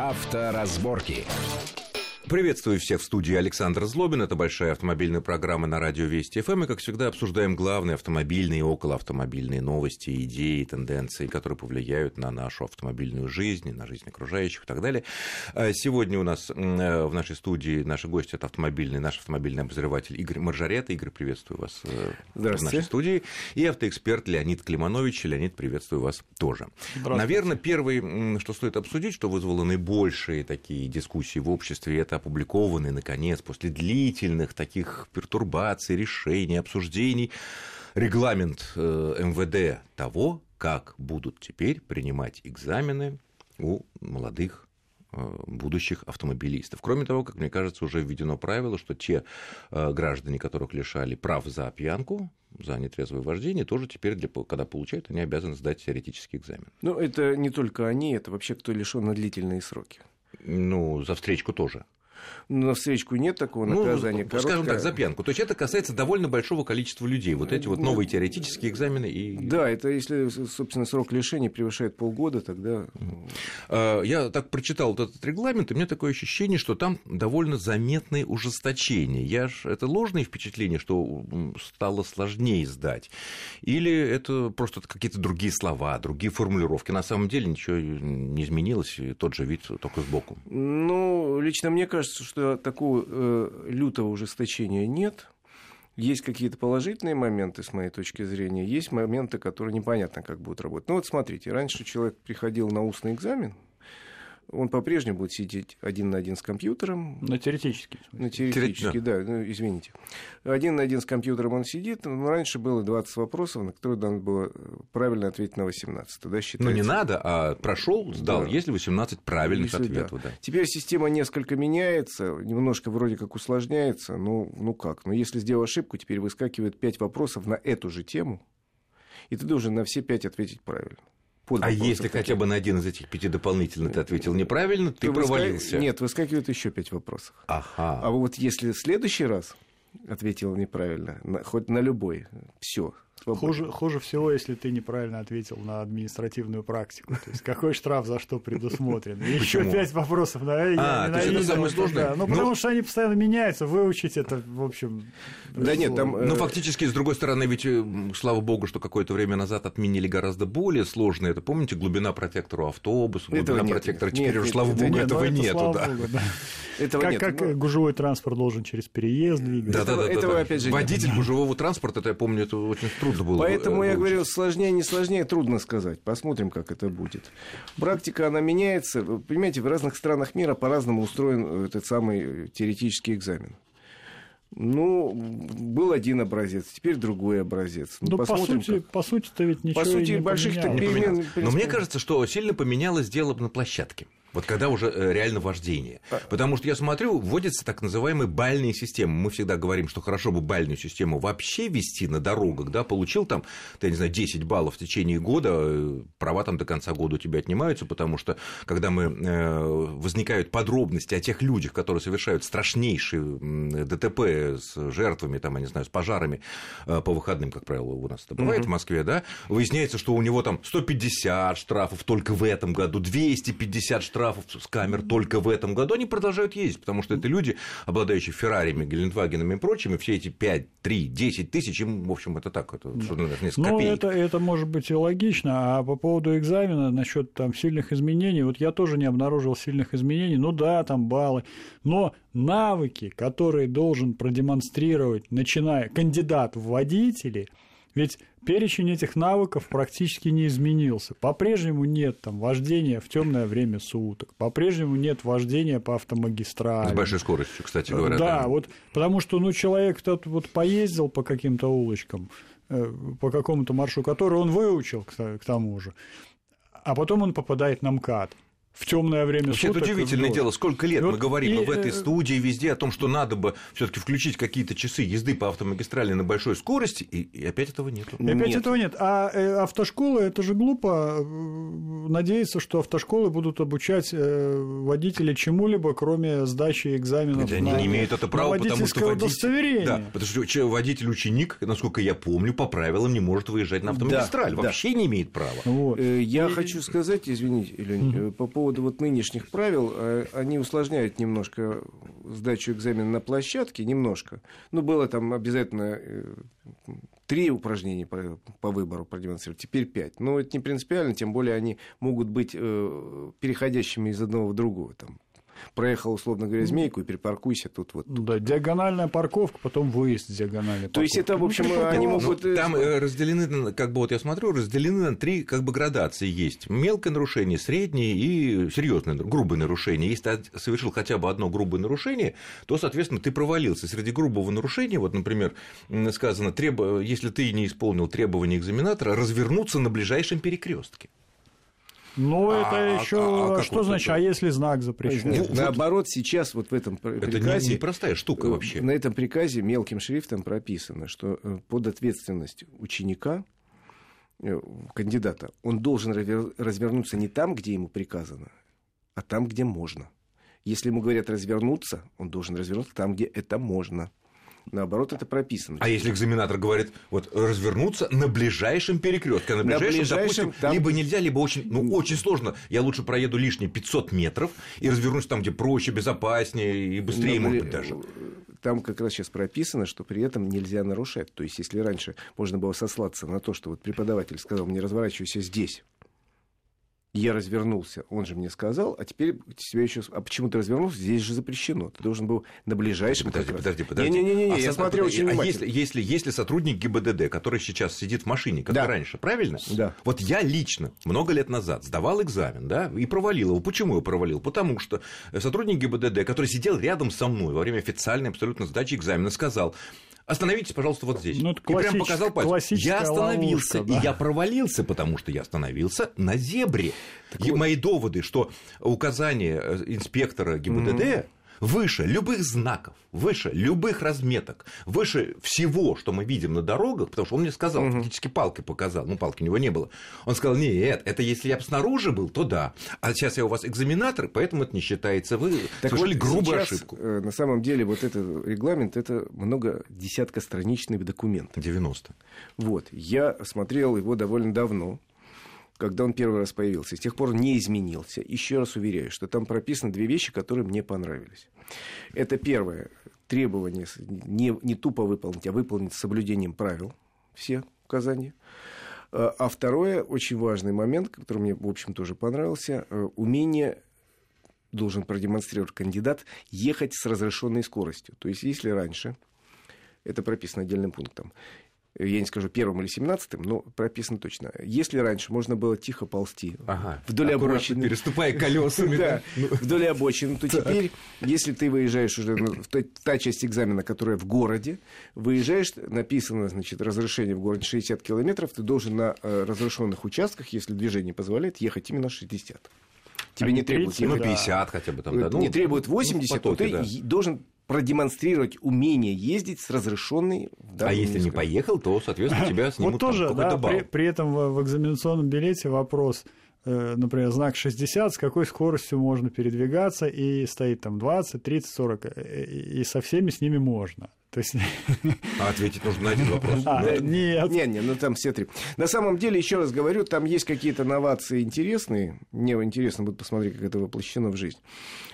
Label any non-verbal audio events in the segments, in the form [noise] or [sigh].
Авторазборки. Приветствую всех в студии Александр Злобин. Это большая автомобильная программа на радио Вести ФМ. И, как всегда, обсуждаем главные автомобильные и околоавтомобильные новости, идеи, тенденции, которые повлияют на нашу автомобильную жизнь, на жизнь окружающих и так далее. А сегодня у нас э, в нашей студии наши гости это автомобильный, наш автомобильный обозреватель Игорь Маржарет. Игорь, приветствую вас э, в нашей студии. И автоэксперт Леонид Климанович. Леонид, приветствую вас тоже. Наверное, первый, что стоит обсудить, что вызвало наибольшие такие дискуссии в обществе, это опубликованный, наконец, после длительных таких пертурбаций, решений, обсуждений, регламент э, МВД того, как будут теперь принимать экзамены у молодых э, будущих автомобилистов. Кроме того, как мне кажется, уже введено правило, что те э, граждане, которых лишали прав за пьянку, за нетрезвое вождение, тоже теперь, для, когда получают, они обязаны сдать теоретический экзамен. Ну, это не только они, это вообще кто лишен на длительные сроки. Ну, за встречку тоже на встречку нет такого ну, наказания. Ну, скажем так, за пьянку. То есть это касается довольно большого количества людей. Вот эти вот ну, новые теоретические экзамены. И... Да, это если, собственно, срок лишения превышает полгода, тогда... А, я так прочитал вот этот регламент, и у меня такое ощущение, что там довольно заметные ужесточения. Я ж... Это ложное впечатление, что стало сложнее сдать? Или это просто какие-то другие слова, другие формулировки? На самом деле ничего не изменилось, тот же вид только сбоку. Ну, лично мне кажется, кажется, что такого э, лютого ужесточения нет. Есть какие-то положительные моменты, с моей точки зрения, есть моменты, которые непонятно, как будут работать. Ну вот смотрите, раньше человек приходил на устный экзамен, он по-прежнему будет сидеть один на один с компьютером. На теоретически. На теоретически, да. да, ну, извините. Один на один с компьютером он сидит. Но раньше было 20 вопросов, на которые надо было правильно ответить на 18. Да, считается. Ну, не надо, а прошел, сдал, да. если 18 правильных если, ответов. Да. Да. Теперь система несколько меняется, немножко вроде как усложняется. Ну, ну как? Но если сделал ошибку, теперь выскакивает 5 вопросов на эту же тему, и ты должен на все 5 ответить правильно под А если таким. хотя бы на один из этих пяти дополнительно ты ответил неправильно, ты провалился? Выска... Нет, выскакивает еще пять вопросов. Ага. А вот если в следующий раз ответил неправильно, хоть на любой, все, Хуже, хуже всего, если ты неправильно ответил на административную практику. То есть какой штраф за что предусмотрен? Еще пять вопросов. Да, а, то есть это самое сложное? Да. Ну, ну, потому что они постоянно меняются, выучить это, в общем... Да нет, там... Ну, э, фактически, с другой стороны, ведь, э, слава богу, что какое-то время назад отменили гораздо более сложное. Это, помните, глубина протектора автобуса, глубина этого протектора. Нет, Теперь нет, уже, слава богу, этого ну, нету. да. Богу, да. [laughs] Этого как, нет. Как ну... гужевой транспорт должен через переезд двигаться. Да, да, да. Этого, опять же, Водитель гужевого транспорта, это, я помню, это очень трудно было. Поэтому я говорил, сложнее, не сложнее, трудно сказать. Посмотрим, как это будет. Практика, она меняется. Вы понимаете, в разных странах мира по-разному устроен этот самый теоретический экзамен. Ну, был один образец, теперь другой образец. Ну, по сути, по сути-то ведь ничего по сути, не больших перемен. Но мне кажется, что сильно поменялось дело на площадке. Вот когда уже э, реально вождение. Потому что я смотрю, вводятся так называемые бальные системы. Мы всегда говорим, что хорошо бы бальную систему вообще вести на дорогах, да, получил там, я не знаю, 10 баллов в течение года, э, права там до конца года у тебя отнимаются, потому что когда мы, э, возникают подробности о тех людях, которые совершают страшнейшие ДТП с жертвами, там, я не знаю, с пожарами по выходным, как правило, у нас это бывает mm-hmm. в Москве, да, выясняется, что у него там 150 штрафов только в этом году, 250 штрафов штрафов с камер только в этом году, они продолжают ездить, потому что это люди, обладающие Феррариями, Гелендвагенами и прочими, все эти 5, 3, 10 тысяч, им, в общем, это так, это что, несколько ну, это, это может быть и логично, а по поводу экзамена, насчет там сильных изменений, вот я тоже не обнаружил сильных изменений, ну да, там баллы, но навыки, которые должен продемонстрировать, начиная кандидат в водители, ведь перечень этих навыков практически не изменился. По-прежнему нет там вождения в темное время суток, по-прежнему нет вождения по автомагистрали. С большой скоростью, кстати говоря. Да, да. вот потому что ну, человек тот вот поездил по каким-то улочкам, э, по какому-то маршруту, который он выучил, к тому же, а потом он попадает на МКАД в темное время Вообще, суток. Это удивительное дело. Сколько лет вот мы говорим и... в этой студии, везде о том, что надо бы все-таки включить какие-то часы езды по автомагистрали на большой скорости, и, и опять этого нет. И опять нет. этого нет. А э, автошколы, это же глупо э, надеяться, что автошколы будут обучать э, водителей чему-либо, кроме сдачи экзаменов. Они на, не имеют это права, потому что водитель, удостоверение. Да, потому что водитель-ученик, насколько я помню, по правилам не может выезжать на автомагистраль. Да, Вообще да. не имеет права. Вот. Я и... хочу сказать, извините, Лень, по поводу поводу вот нынешних правил, э, они усложняют немножко сдачу экзамена на площадке, немножко. Ну, было там обязательно э, три упражнения по, по выбору продемонстрировать, теперь пять. Но это не принципиально, тем более они могут быть э, переходящими из одного в другого. Там, проехал, условно говоря, змейку и перепаркуйся тут вот. Ну, да, диагональная парковка, потом выезд с диагональной То есть это, в общем, Ну, они ну, могут... Там э, разделены, на- как бы вот я смотрю, разделены на три как бы градации есть. Мелкое нарушение, среднее и серьезное, грубое нарушение. Если ты совершил хотя бы одно грубое нарушение, то, соответственно, ты провалился. Среди грубого нарушения, вот, например, сказано, требо... если ты не исполнил требования экзаменатора, развернуться на ближайшем перекрестке. Ну, А- это а- еще а как что вот значит, это? а если знак запрещен? Нет, Вот- наоборот, сейчас вот в этом пр- Это приказе... не, непростая штука э, вообще. На этом приказе мелким шрифтом прописано, что э, под ответственность ученика, э, кандидата, он должен развернуться не там, где ему приказано, а там, где можно. Если ему говорят развернуться, он должен развернуться там, где это можно. Наоборот, это прописано. А если экзаменатор говорит, вот развернуться на ближайшем перекрестке, на На ближайшем, ближайшем, допустим, там- либо нельзя, либо очень, ну, очень сложно. Я лучше проеду лишние 500 метров и развернусь там, где проще, безопаснее и быстрее, Но может при- быть, даже. Там как раз сейчас прописано, что при этом нельзя нарушать. То есть, если раньше можно было сослаться на то, что вот преподаватель сказал мне разворачивайся здесь, я развернулся, он же мне сказал, а теперь тебя еще... А почему ты развернулся? Здесь же запрещено. Ты должен был на ближайшем... Подожди, подожди, подожди. Не-не-не, А я смотрел очень а внимательно. если, если, если сотрудник ГИБДД, который сейчас сидит в машине, как Да. раньше, правильно? Да. Вот я лично много лет назад сдавал экзамен, да, и провалил его. Почему я провалил? Потому что сотрудник ГИБДД, который сидел рядом со мной во время официальной абсолютно сдачи экзамена, сказал, остановитесь, пожалуйста, вот здесь. Ну, это и прям классич- показал пальцем. Я остановился, ловушка, да. и я провалился, потому что я остановился на зебре. И вот- мои доводы, что указание э, инспектора ГИБДД выше любых знаков, выше любых разметок, выше всего, что мы видим на дорогах, потому что он мне сказал, фактически палкой показал, ну, палки у него не было. Он сказал, нет, это если я бы снаружи был, то да, а сейчас я у вас экзаменатор, поэтому это не считается, вы Так совершили вот, грубую сейчас, ошибку. э, На самом деле, вот этот регламент, это много десятка страничный документ. 90. Вот, я смотрел его довольно давно, когда он первый раз появился. С тех пор не изменился. Еще раз уверяю, что там прописаны две вещи, которые мне понравились. Это первое, требование не, не тупо выполнить, а выполнить с соблюдением правил все указания. А а второе, очень важный момент, который мне, в общем, тоже понравился, э, умение должен продемонстрировать кандидат ехать с разрешенной скоростью. То есть, если раньше, это прописано отдельным пунктом, я не скажу первым или семнадцатым, но прописано точно. Если раньше можно было тихо ползти Ага. вдоль обочины, переступая [laughs] колесами. да, вдоль обочины, то теперь, если ты выезжаешь уже в та, часть экзамена, которая в городе, выезжаешь, написано, значит, разрешение в городе 60 километров, ты должен на э, разрешенных участках, если движение позволяет, ехать именно 60. Тебе А не не требуют 30, Ну, ехать 50 хотя бы там, да. ну, не требует ну, 80, то ты да. должен продемонстрировать умение ездить с разрешенной... в А если не поехал, то, соответственно, тебя снимут Вот тоже, какой-то да, балл. при, при этом в, в экзаменационном билете вопрос, э, например, знак 60, с какой скоростью можно передвигаться, и стоит там 20, 30, 40, э, и, и со всеми с ними можно. То есть, [laughs] А ответить нужно на один вопрос. а, нет. Не, не, ну там все три. На самом деле, еще раз говорю, там есть какие-то новации интересные. Мне интересно будет посмотреть, как это воплощено в жизнь.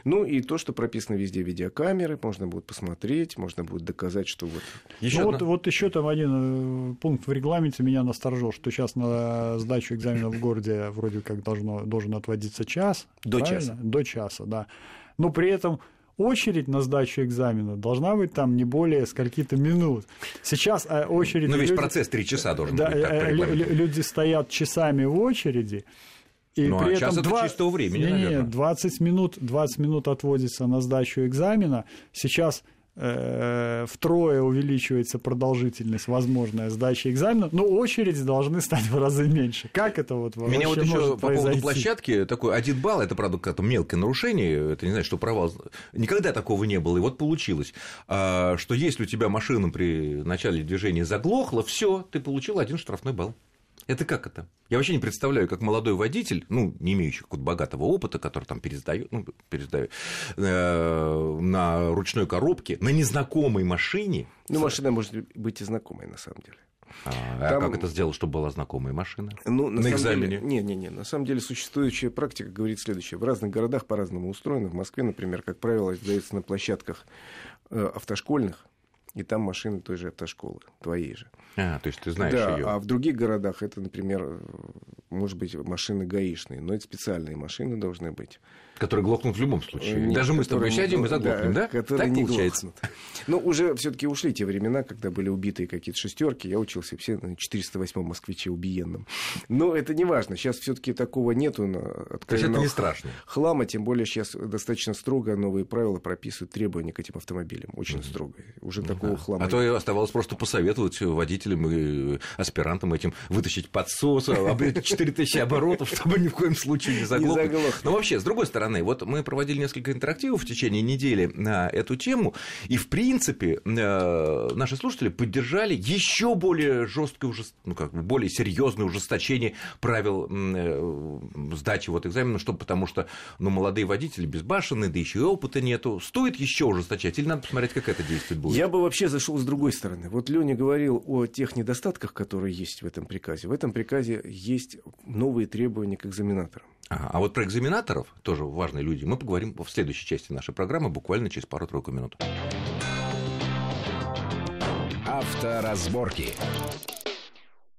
Ну и то, что прописано везде видеокамеры, можно будет посмотреть, можно будет доказать, что вот... Еще Ну, одна- вот, вот еще там один э, пункт в регламенте меня насторожил, что сейчас на сдачу экзамена в городе вроде как должно, должен отводиться час. До правильно? часа. До часа, да. Но при этом очередь на сдачу экзамена должна быть там не более скольки-то минут. Сейчас э, очередь... Ну, весь люди- процесс три часа должен Да, быть так э, лю- люди стоят часами в очереди. И Ну, а при час этом это два- чистого времени, не, наверное. 20 минут, 20 минут отводится на сдачу экзамена. Сейчас э, втрое увеличивается продолжительность возможная сдачи экзамена, но очереди должны стать в разы меньше. Как это вот вообще Меня вот еще может по поводу произойти? площадки такой один балл, это, правда, как-то мелкое нарушение, это не знаю, что провал. Никогда такого не было, и вот получилось, а, что если у тебя машина при начале движения заглохла, все, ты получил один штрафной балл. Это как это? Я вообще не представляю, как молодой водитель, ну, не имеющий какого-то богатого опыта, который там пересдает, ну, пересдает, э, на ручной коробке, на незнакомой машине. Ну, машина может быть и знакомой, на самом деле. А, а Там... а как это сделал, чтобы была знакомая машина? Ну, на, на экзамене? Не-не-не, на самом деле существующая практика говорит следующее. В разных городах по-разному устроено. В Москве, например, как правило, издается на площадках э, автошкольных, и там машины той же автошколы, твоей же. А, то есть ты знаешь да, ее. А в других городах это, например, может быть, машины гаишные, но это специальные машины должны быть. Которые глохнут в любом случае. Нет, Даже мы с тобой сядем и заглохнем, да? да? Которые так не получается. глохнут. Ну, уже все-таки ушли те времена, когда были убитые какие-то шестерки. Я учился все на 408-м москвиче убиенном. Но это не важно. Сейчас все-таки такого нету. То есть это не страшно? Хлама, тем более сейчас достаточно строго новые правила прописывают требования к этим автомобилям. Очень mm-hmm. строго. Уже ну, такого хлама. А то оставалось просто посоветовать водителям и аспирантам этим вытащить подсос, обрезать 4000 оборотов, чтобы ни в коем случае не заглохнуть. Но вообще, с другой стороны, стороны, вот мы проводили несколько интерактивов в течение недели на эту тему, и, в принципе, э, наши слушатели поддержали еще более жесткое, ну, как бы более серьезное ужесточение правил э, сдачи вот экзамена, что, потому что ну, молодые водители безбашенные, да еще и опыта нету. Стоит еще ужесточать или надо посмотреть, как это действует будет? Я бы вообще зашел с другой стороны. Вот Леня говорил о тех недостатках, которые есть в этом приказе. В этом приказе есть новые требования к экзаменаторам. А, вот про экзаменаторов, тоже важные люди, мы поговорим в следующей части нашей программы, буквально через пару-тройку минут. Авторазборки.